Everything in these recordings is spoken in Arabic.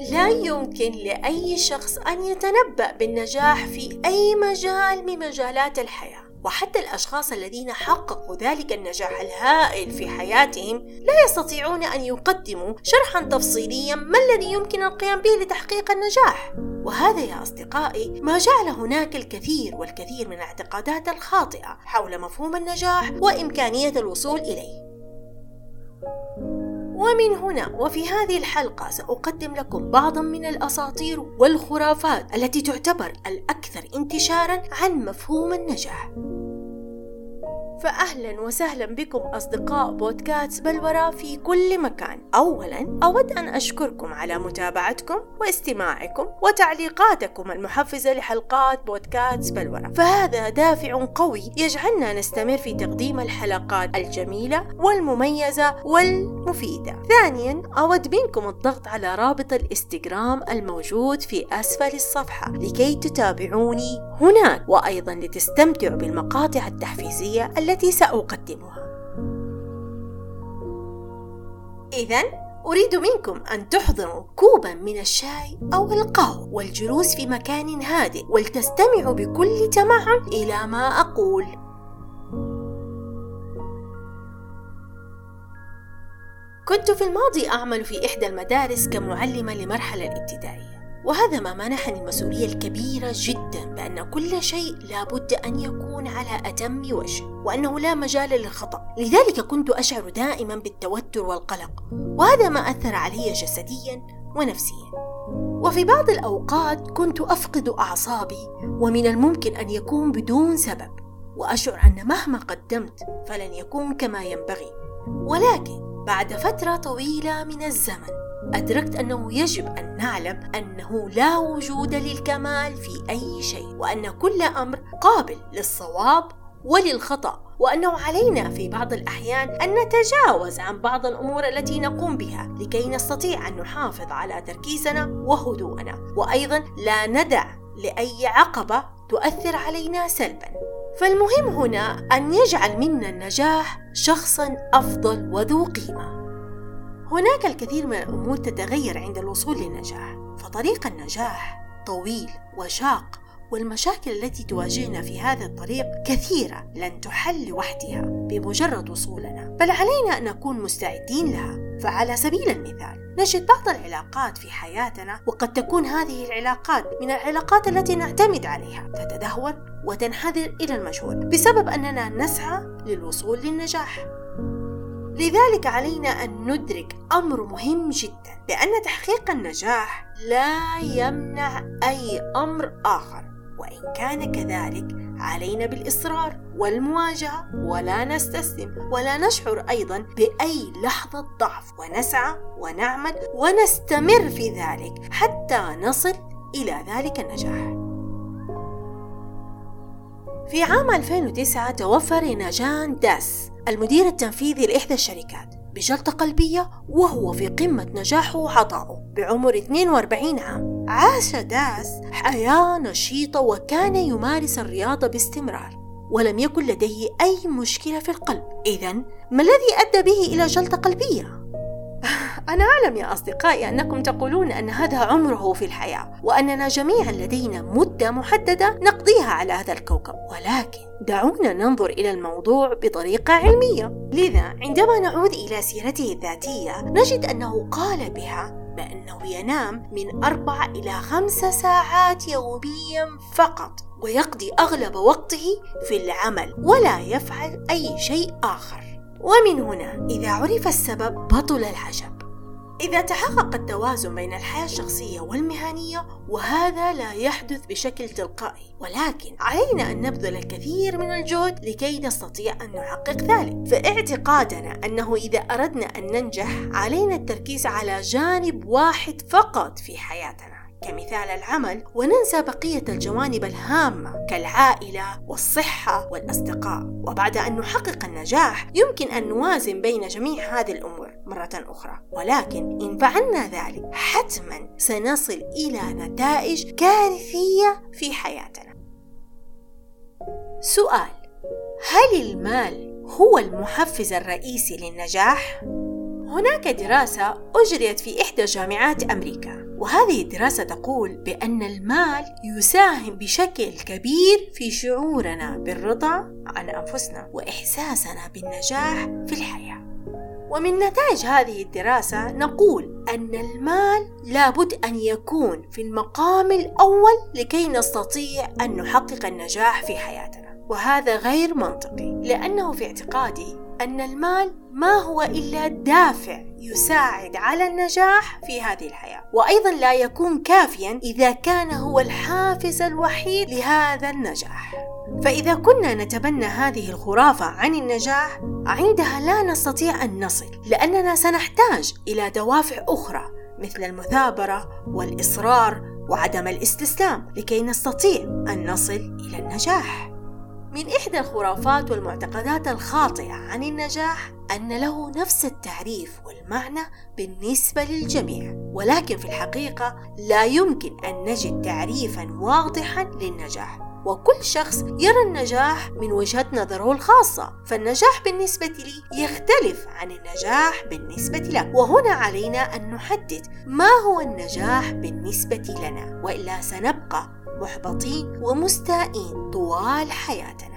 لا يمكن لأي شخص أن يتنبأ بالنجاح في أي مجال من مجالات الحياة. وحتى الأشخاص الذين حققوا ذلك النجاح الهائل في حياتهم لا يستطيعون أن يقدموا شرحا تفصيليا ما الذي يمكن القيام به لتحقيق النجاح. وهذا يا أصدقائي ما جعل هناك الكثير والكثير من الاعتقادات الخاطئة حول مفهوم النجاح وإمكانية الوصول إليه. ومن هنا وفي هذه الحلقة سأقدم لكم بعضا من الأساطير والخرافات التي تعتبر الأكثر انتشارا عن مفهوم النجاح. فأهلا وسهلا بكم أصدقاء بودكاست بلورة في كل مكان. أولا أود أن أشكركم على متابعتكم واستماعكم وتعليقاتكم المحفزة لحلقات بودكاست بلورة فهذا دافع قوي يجعلنا نستمر في تقديم الحلقات الجميلة والمميزة والمفيدة. ثانيا أود منكم الضغط على رابط الإنستغرام الموجود في أسفل الصفحة لكي تتابعوني هناك وأيضا لتستمتعوا بالمقاطع التحفيزية التي سأقدمها. إذا أريد منكم أن تحضروا كوبا من الشاي أو القهوة والجلوس في مكان هادئ ولتستمعوا بكل تمعن إلى ما أقول. كنت في الماضي أعمل في إحدى المدارس كمعلمة لمرحلة الابتدائية. وهذا ما منحني المسؤولية الكبيرة جدا بأن كل شيء لابد أن يكون على أتم وجه وأنه لا مجال للخطأ. لذلك كنت أشعر دائما بالتوتر والقلق وهذا ما أثر علي جسديا ونفسيا. وفي بعض الأوقات كنت أفقد أعصابي ومن الممكن أن يكون بدون سبب وأشعر أن مهما قدمت فلن يكون كما ينبغي. ولكن بعد فترة طويلة من الزمن أدركت أنه يجب أن نعلم أنه لا وجود للكمال في أي شيء وأن كل أمر قابل للصواب وللخطأ وأنه علينا في بعض الأحيان أن نتجاوز عن بعض الأمور التي نقوم بها لكي نستطيع أن نحافظ على تركيزنا وهدوءنا. وأيضا لا ندع لأي عقبة تؤثر علينا سلبا. فالمهم هنا أن يجعل منا النجاح شخصا أفضل وذو قيمة. هناك الكثير من الأمور تتغير عند الوصول للنجاح فطريق النجاح طويل وشاق والمشاكل التي تواجهنا في هذا الطريق كثيرة لن تحل لوحدها بمجرد وصولنا. بل علينا أن نكون مستعدين لها. فعلى سبيل المثال نجد بعض العلاقات في حياتنا وقد تكون هذه العلاقات من العلاقات التي نعتمد عليها. تتدهور وتنحدر إلى المجهول بسبب أننا نسعى للوصول للنجاح. لذلك علينا أن ندرك أمر مهم جدا بأن تحقيق النجاح لا يمنع أي أمر آخر وإن كان كذلك علينا بالإصرار والمواجهة ولا نستسلم ولا نشعر أيضا بأي لحظة ضعف ونسعى ونعمل ونستمر في ذلك حتى نصل إلى ذلك النجاح. في عام 2009 توفى ريناجان داس المدير التنفيذي لإحدى الشركات بجلطة قلبية وهو في قمة نجاحه وعطائه بعمر 42 عام عاش داس حياة نشيطة وكان يمارس الرياضة باستمرار ولم يكن لديه أي مشكلة في القلب إذا ما الذي أدى به إلى جلطة قلبية؟ أنا أعلم يا أصدقائي أنكم تقولون أن هذا عمره في الحياة وأننا جميعا لدينا مدة محددة نقضيها على هذا الكوكب. ولكن دعونا ننظر إلى الموضوع بطريقة علمية. لذا عندما نعود إلى سيرته الذاتية نجد أنه قال بها بأنه ينام من أربع إلى خمس ساعات يوميا فقط ويقضي أغلب وقته في العمل ولا يفعل أي شيء آخر. ومن هنا إذا عرف السبب بطل العجب. إذا تحقق التوازن بين الحياة الشخصية والمهنية وهذا لا يحدث بشكل تلقائي. ولكن علينا أن نبذل الكثير من الجهد لكي نستطيع أن نحقق ذلك. فاعتقادنا أنه إذا أردنا أن ننجح علينا التركيز على جانب واحد فقط في حياتنا. كمثال العمل وننسى بقية الجوانب الهامة كالعائلة والصحة والأصدقاء. وبعد أن نحقق النجاح يمكن أن نوازن بين جميع هذه الأمور مرة أخرى. ولكن إن فعلنا ذلك حتما سنصل إلى نتائج كارثية في حياتنا. سؤال هل المال هو المحفز الرئيسي للنجاح؟ هناك دراسة أجريت في إحدى جامعات أمريكا. وهذه الدراسة تقول بأن المال يساهم بشكل كبير في شعورنا بالرضا عن أنفسنا وإحساسنا بالنجاح في الحياة. ومن نتائج هذه الدراسة نقول أن المال لابد أن يكون في المقام الأول لكي نستطيع أن نحقق النجاح في حياتنا. وهذا غير منطقي لأنه في اعتقادي أن المال ما هو إلا دافع يساعد على النجاح في هذه الحياة. وأيضا لا يكون كافيا إذا كان هو الحافز الوحيد لهذا النجاح. فإذا كنا نتبنى هذه الخرافة عن النجاح عندها لا نستطيع أن نصل لأننا سنحتاج إلى دوافع أخرى مثل المثابرة والإصرار وعدم الاستسلام لكي نستطيع أن نصل إلى النجاح. من إحدى الخرافات والمعتقدات الخاطئة عن النجاح أن له نفس التعريف والمعنى بالنسبة للجميع، ولكن في الحقيقة لا يمكن أن نجد تعريفا واضحا للنجاح، وكل شخص يرى النجاح من وجهة نظره الخاصة. فالنجاح بالنسبة لي يختلف عن النجاح بالنسبة لك وهنا علينا أن نحدد ما هو النجاح بالنسبة لنا. وإلا سنبقى محبطين ومستائين طوال حياتنا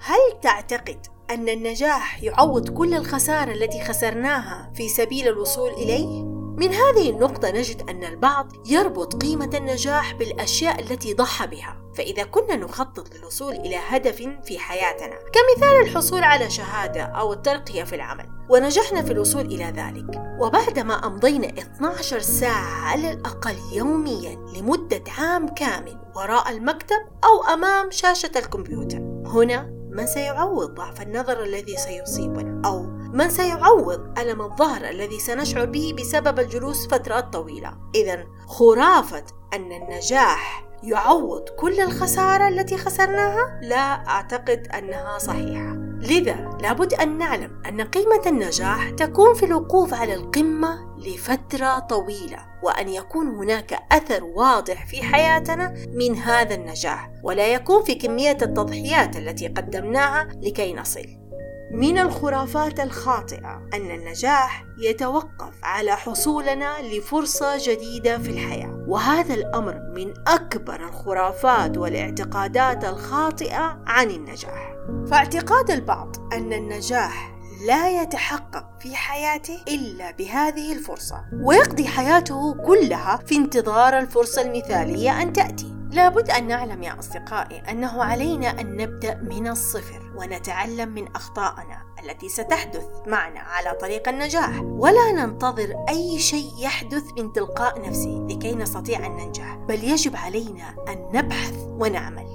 هل تعتقد أن النجاح يعوض كل الخسارة التي خسرناها في سبيل الوصول إليه؟ من هذه النقطة نجد أن البعض يربط قيمة النجاح بالأشياء التي ضحى بها، فإذا كنا نخطط للوصول إلى هدف في حياتنا، كمثال الحصول على شهادة أو الترقية في العمل، ونجحنا في الوصول إلى ذلك، وبعدما أمضينا 12 ساعة على الأقل يوميا لمدة عام كامل وراء المكتب أو أمام شاشة الكمبيوتر، هنا من سيعوض ضعف النظر الذي سيصيبنا أو من سيعوض ألم الظهر الذي سنشعر به بسبب الجلوس فترات طويلة. إذا خرافة أن النجاح يعوض كل الخسارة التي خسرناها؟ لا أعتقد أنها صحيحة. لذا لابد أن نعلم أن قيمة النجاح تكون في الوقوف على القمة لفترة طويلة وأن يكون هناك أثر واضح في حياتنا من هذا النجاح ولا يكون في كمية التضحيات التي قدمناها لكي نصل. من الخرافات الخاطئة أن النجاح يتوقف على حصولنا لفرصة جديدة في الحياة، وهذا الأمر من أكبر الخرافات والاعتقادات الخاطئة عن النجاح. فاعتقاد البعض أن النجاح لا يتحقق في حياته إلا بهذه الفرصة، ويقضي حياته كلها في انتظار الفرصة المثالية أن تأتي. لابد أن نعلم يا أصدقائي أنه علينا أن نبدأ من الصفر ونتعلم من أخطائنا التي ستحدث معنا على طريق النجاح ولا ننتظر أي شيء يحدث من تلقاء نفسه لكي نستطيع أن ننجح بل يجب علينا أن نبحث ونعمل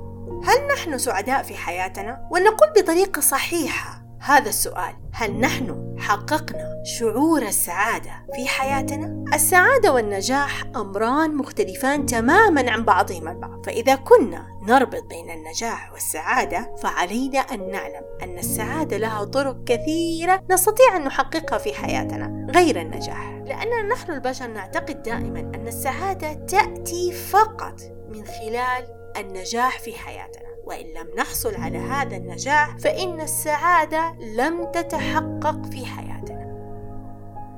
هل نحن سعداء في حياتنا؟ ونقول بطريقة صحيحة هذا السؤال هل نحن حققنا شعور السعادة في حياتنا؟ السعادة والنجاح أمران مختلفان تماما عن بعضهما البعض. فإذا كنا نربط بين النجاح والسعادة فعلينا أن نعلم أن السعادة لها طرق كثيرة نستطيع أن نحققها في حياتنا غير النجاح. لأننا نحن البشر نعتقد دائما أن السعادة تأتي فقط من خلال النجاح في حياتنا. وإن لم نحصل على هذا النجاح فإن السعادة لم تتحقق في حياتنا.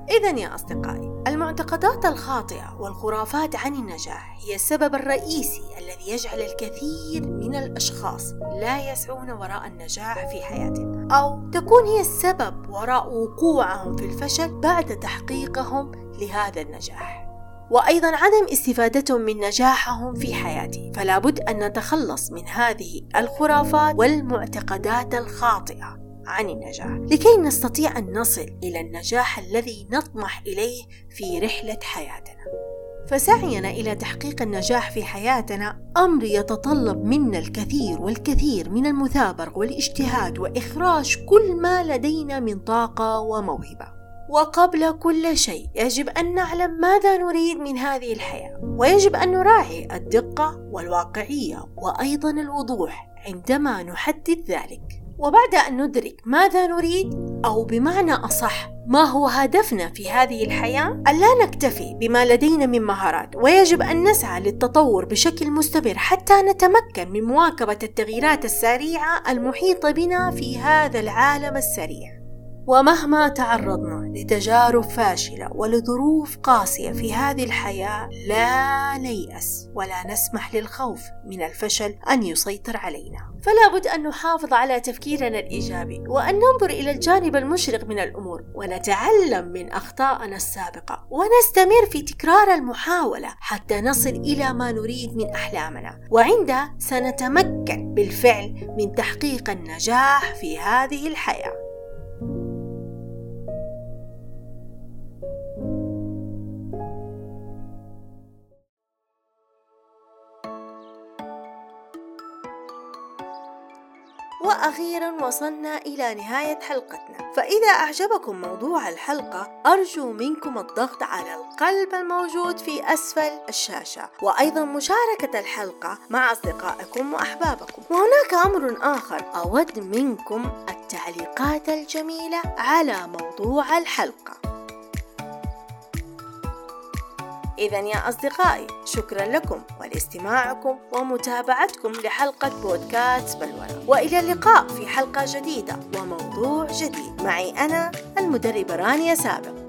إذا يا أصدقائي، المعتقدات الخاطئة والخرافات عن النجاح هي السبب الرئيسي الذي يجعل الكثير من الأشخاص لا يسعون وراء النجاح في حياتهم، أو تكون هي السبب وراء وقوعهم في الفشل بعد تحقيقهم لهذا النجاح. وأيضا عدم استفادتهم من نجاحهم في حياتي. فلا بد أن نتخلص من هذه الخرافات والمعتقدات الخاطئة عن النجاح. لكي نستطيع أن نصل إلى النجاح الذي نطمح إليه في رحلة حياتنا. فسعينا إلى تحقيق النجاح في حياتنا أمر يتطلب منا الكثير والكثير من المثابرة والاجتهاد وإخراج كل ما لدينا من طاقة وموهبة. وقبل كل شيء يجب أن نعلم ماذا نريد من هذه الحياة. ويجب أن نراعي الدقة والواقعية وأيضا الوضوح عندما نحدد ذلك. وبعد أن ندرك ماذا نريد أو بمعنى أصح ما هو هدفنا في هذه الحياة أن لا نكتفي بما لدينا من مهارات. ويجب أن نسعى للتطور بشكل مستمر حتى نتمكن من مواكبة التغييرات السريعة المحيطة بنا في هذا العالم السريع. ومهما تعرضنا لتجارب فاشلة ولظروف قاسية في هذه الحياة لا نيأس ولا نسمح للخوف من الفشل أن يسيطر علينا. فلا بد أن نحافظ على تفكيرنا الإيجابي وأن ننظر إلى الجانب المشرق من الأمور ونتعلم من أخطائنا السابقة ونستمر في تكرار المحاولة حتى نصل إلى ما نريد من أحلامنا. وعندها سنتمكن بالفعل من تحقيق النجاح في هذه الحياة. وأخيرا وصلنا إلى نهاية حلقتنا. فإذا أعجبكم موضوع الحلقة أرجو منكم الضغط على القلب الموجود في أسفل الشاشة. وأيضا مشاركة الحلقة مع أصدقائكم وأحبابكم. وهناك أمر آخر أود منكم التعليقات الجميلة على موضوع الحلقة. إذا يا أصدقائي شكرا لكم ولاستماعكم ومتابعتكم لحلقة بودكاست بلورة وإلى اللقاء في حلقة جديدة وموضوع جديد. معي أنا المدربة رانيا سابق.